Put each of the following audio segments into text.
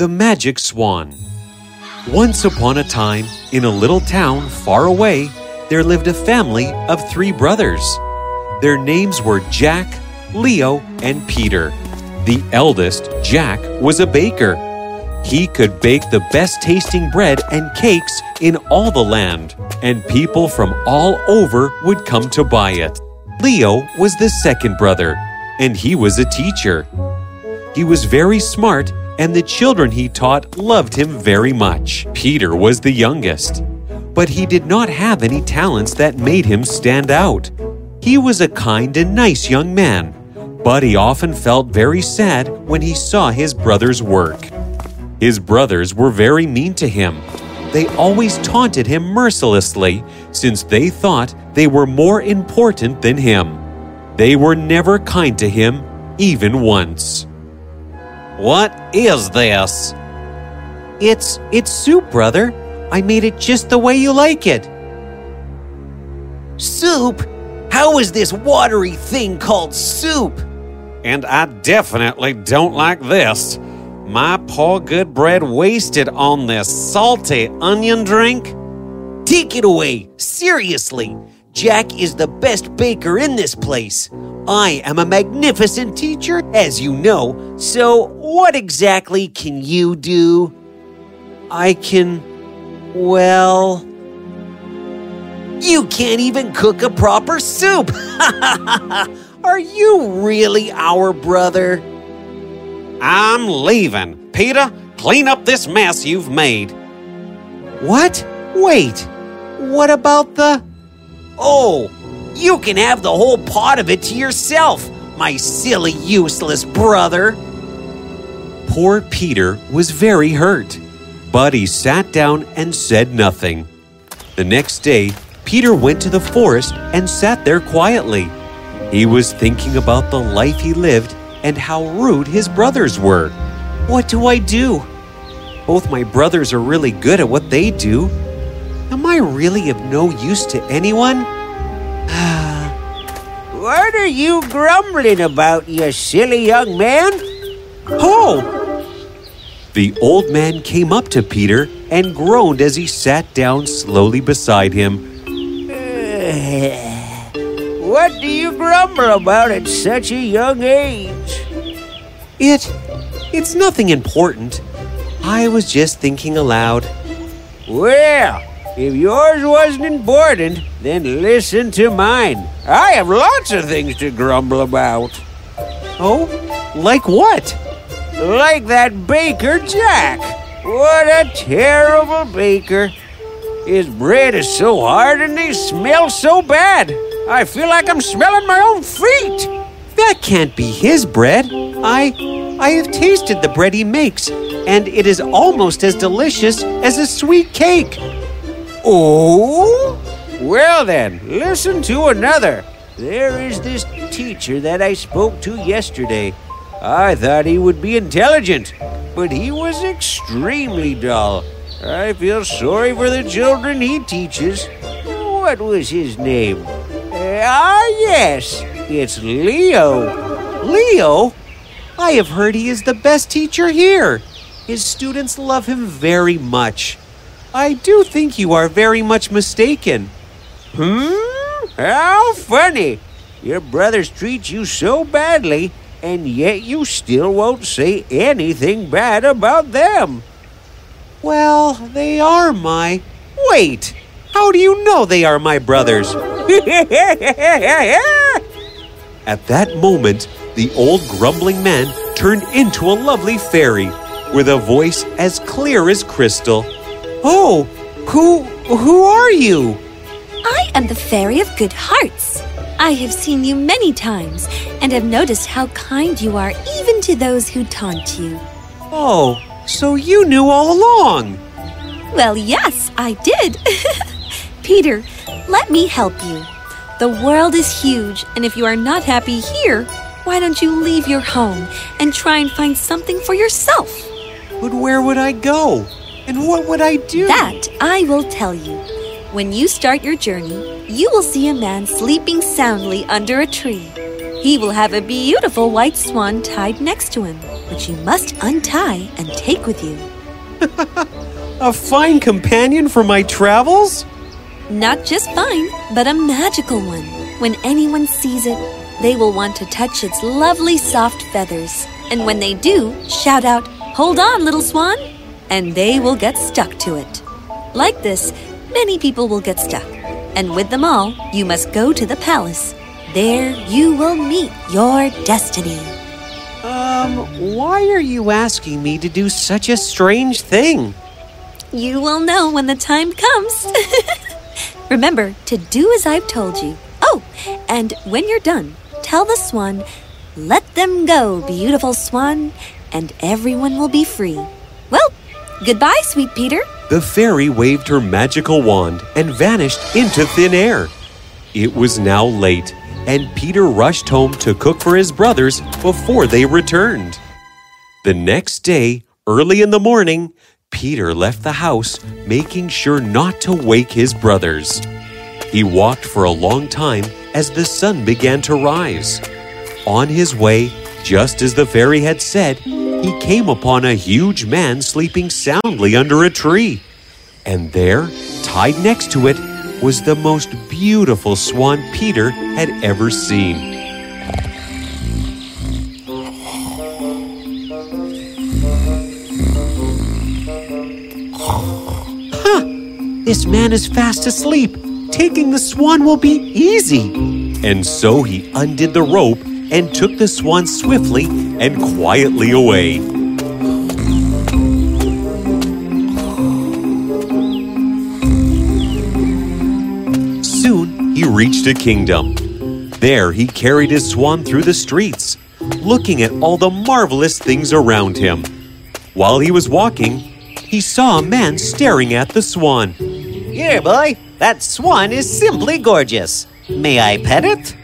The Magic Swan. Once upon a time, in a little town far away, there lived a family of three brothers. Their names were Jack, Leo, and Peter. The eldest, Jack, was a baker. He could bake the best tasting bread and cakes in all the land, and people from all over would come to buy it. Leo was the second brother, and he was a teacher. He was very smart, and the children he taught loved him very much. Peter was the youngest, but he did not have any talents that made him stand out. He was a kind and nice young man, but he often felt very sad when he saw his brothers work. His brothers were very mean to him. They always taunted him mercilessly since they thought they were more important than him. They were never kind to him, even once. What is this? It's it's soup, brother. I made it just the way you like it. Soup? How is this watery thing called soup? And I definitely don't like this. My poor good bread wasted on this salty onion drink. Take it away, seriously. Jack is the best baker in this place. I am a magnificent teacher, as you know, so what exactly can you do? I can. Well. You can't even cook a proper soup! Are you really our brother? I'm leaving. Peter, clean up this mess you've made. What? Wait. What about the. Oh, you can have the whole pot of it to yourself, my silly, useless brother. Poor Peter was very hurt, but he sat down and said nothing. The next day, Peter went to the forest and sat there quietly. He was thinking about the life he lived and how rude his brothers were. What do I do? Both my brothers are really good at what they do. Am I really of no use to anyone? What are you grumbling about, you silly young man? Oh! The old man came up to Peter and groaned as he sat down slowly beside him. What do you grumble about at such a young age? It. it's nothing important. I was just thinking aloud. Well, if yours wasn't important, then listen to mine. I have lots of things to grumble about. Oh? Like what? Like that baker Jack. What a terrible baker. His bread is so hard and they smell so bad. I feel like I'm smelling my own feet. That can't be his bread. I I have tasted the bread he makes, and it is almost as delicious as a sweet cake. Oh? Well then, listen to another. There is this teacher that I spoke to yesterday. I thought he would be intelligent, but he was extremely dull. I feel sorry for the children he teaches. What was his name? Ah, yes, it's Leo. Leo? I have heard he is the best teacher here. His students love him very much. I do think you are very much mistaken. Hmm? How funny. Your brothers treat you so badly, and yet you still won't say anything bad about them. Well, they are my. Wait! How do you know they are my brothers? At that moment, the old grumbling man turned into a lovely fairy with a voice as clear as crystal. Oh, who who are you? I am the Fairy of Good Hearts. I have seen you many times and have noticed how kind you are even to those who taunt you. Oh, so you knew all along. Well, yes, I did. Peter, let me help you. The world is huge, and if you are not happy here, why don't you leave your home and try and find something for yourself? But where would I go? And what would I do? That I will tell you. When you start your journey, you will see a man sleeping soundly under a tree. He will have a beautiful white swan tied next to him. which you must untie and take with you. A fine companion for my travels? Not just fine, but a magical one. When anyone sees it, they will want to touch its lovely soft feathers. And when they do, shout out, Hold on, little swan! And they will get stuck to it. Like this, many people will get stuck. And with them all, you must go to the palace. There you will meet your destiny. Um, why are you asking me to do such a strange thing? You will know when the time comes. Remember to do as I've told you. Oh, and when you're done, tell the swan, Let them go, beautiful swan, and everyone will be free. Well, goodbye, sweet Peter. The fairy waved her magical wand and vanished into thin air. It was now late, and Peter rushed home to cook for his brothers before they returned. The next day, early in the morning, Peter left the house, making sure not to wake his brothers. He walked for a long time as the sun began to rise. On his way, just as the fairy had said, he came upon a huge man sleeping soundly under a tree. And there, tied next to it, was the most beautiful swan Peter had ever seen. Huh! This man is fast asleep. Taking the swan will be easy. And so he undid the rope and took the swan swiftly and quietly away. Soon he reached a kingdom. There he carried his swan through the streets, looking at all the marvelous things around him. While he was walking, he saw a man staring at the swan. Here, boy, that swan is simply gorgeous. May I pet it?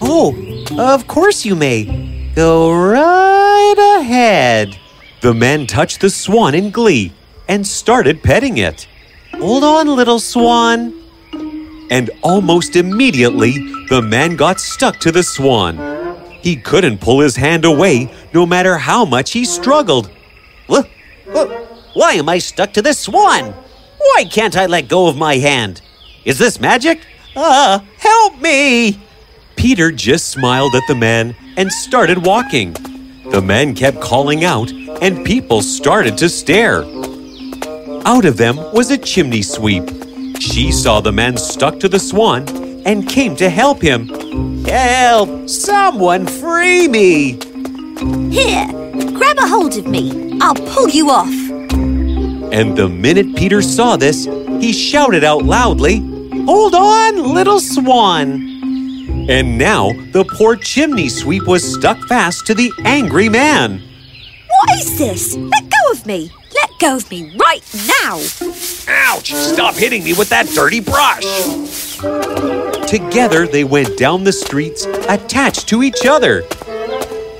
Oh, of course you may. Go right ahead. The man touched the swan in glee and started petting it. Hold on, little swan. And almost immediately, the man got stuck to the swan. He couldn't pull his hand away no matter how much he struggled. Why am I stuck to this swan? Why can't I let go of my hand? Is this magic? Ah, help me! Peter just smiled at the man and started walking. The man kept calling out, and people started to stare. Out of them was a chimney sweep. She saw the man stuck to the swan and came to help him. Help! Someone free me! Here, grab a hold of me. I'll pull you off. And the minute Peter saw this, he shouted out loudly, Hold on, little swan! And now the poor chimney sweep was stuck fast to the angry man. What is this? Let go of me. Let go of me right now. Ouch! Stop hitting me with that dirty brush! Together they went down the streets, attached to each other.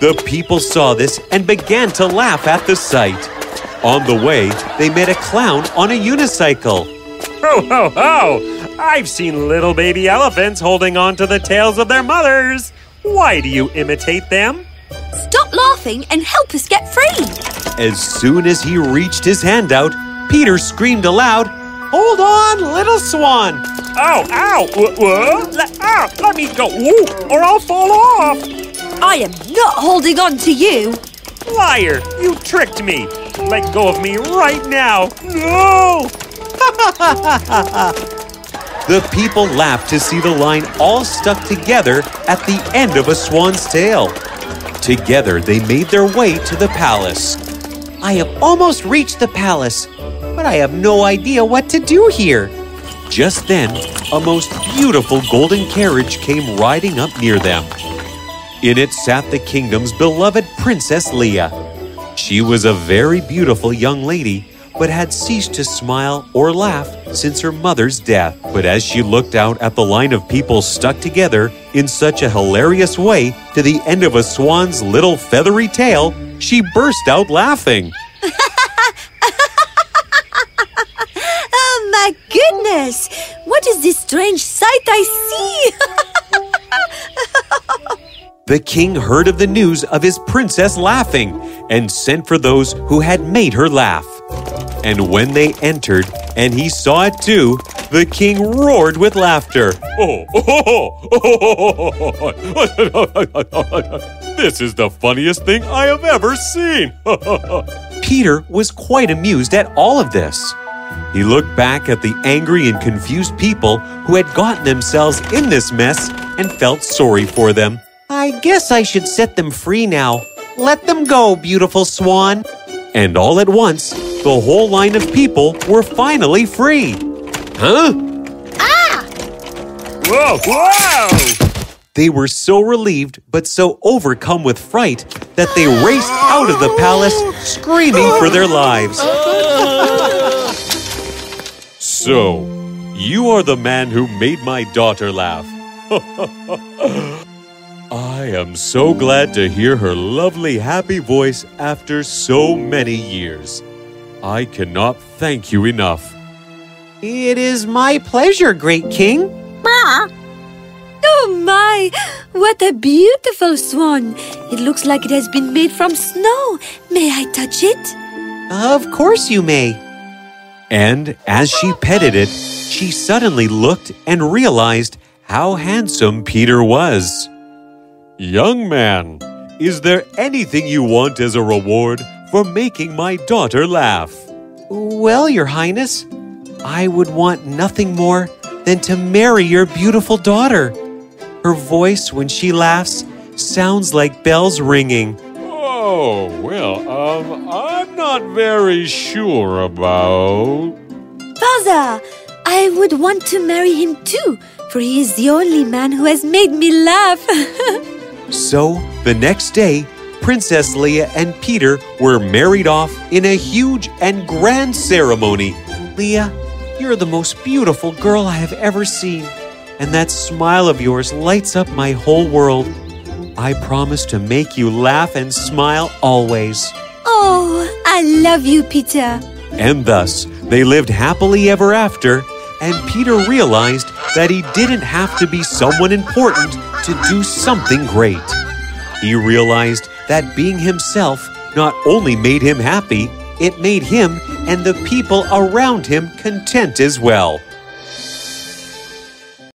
The people saw this and began to laugh at the sight. On the way, they met a clown on a unicycle. Ho, ho, ho! I've seen little baby elephants holding on to the tails of their mothers. Why do you imitate them? Stop laughing and help us get free. As soon as he reached his hand out, Peter screamed aloud, Hold on, little swan! Ow, ow! Uh, uh, Wha- What? Let, ow, ah, let me go, Ooh, or I'll fall off! I am not holding on to you. Liar! You tricked me! Let go of me right now! No! The people laughed to see the line all stuck together at the end of a swan's tail. Together, they made their way to the palace. I have almost reached the palace, but I have no idea what to do here. Just then, a most beautiful golden carriage came riding up near them. In it sat the kingdom's beloved Princess Leia. She was a very beautiful young lady, but had ceased to smile or laugh since her mother's death. But as she looked out at the line of people stuck together in such a hilarious way to the end of a swan's little feathery tail, she burst out laughing. Oh my goodness! What is this strange sight I see? The king heard of the news of his princess laughing and sent for those who had made her laugh. And when they entered and he saw it too, the king roared with laughter. this is the funniest thing I have ever seen. Peter was quite amused at all of this. He looked back at the angry and confused people who had gotten themselves in this mess and felt sorry for them. I guess I should set them free now. Let them go, beautiful swan. And all at once, the whole line of people were finally free. Huh? Ah! Whoa, whoa! They were so relieved but so overcome with fright that they raced out of the palace screaming for their lives. So, you are the man who made my daughter laugh. I am so glad to hear her lovely, happy voice after so many years. I cannot thank you enough. It is my pleasure, great king. Oh my! What a beautiful swan! It looks like it has been made from snow. May I touch it? Of course you may. And as she petted it, she suddenly looked and realized how handsome Peter was. Young man, is there anything you want as a reward for making my daughter laugh? Well, Your Highness, I would want nothing more than to marry your beautiful daughter. Her voice, when she laughs, sounds like bells ringing. Oh, well, um, I'm not very sure about. Father, I would want to marry him too, for he is the only man who has made me laugh. So, the next day, Princess Leia and Peter were married off in a huge and grand ceremony. Leia, you're the most beautiful girl I have ever seen, and that smile of yours lights up my whole world. I promise to make you laugh and smile always. oh, I love you, Peter. And thus, they lived happily ever after, and Peter realized that he didn't have to be someone important to do something great. He realized that being himself not only made him happy, it made him and the people around him content as well.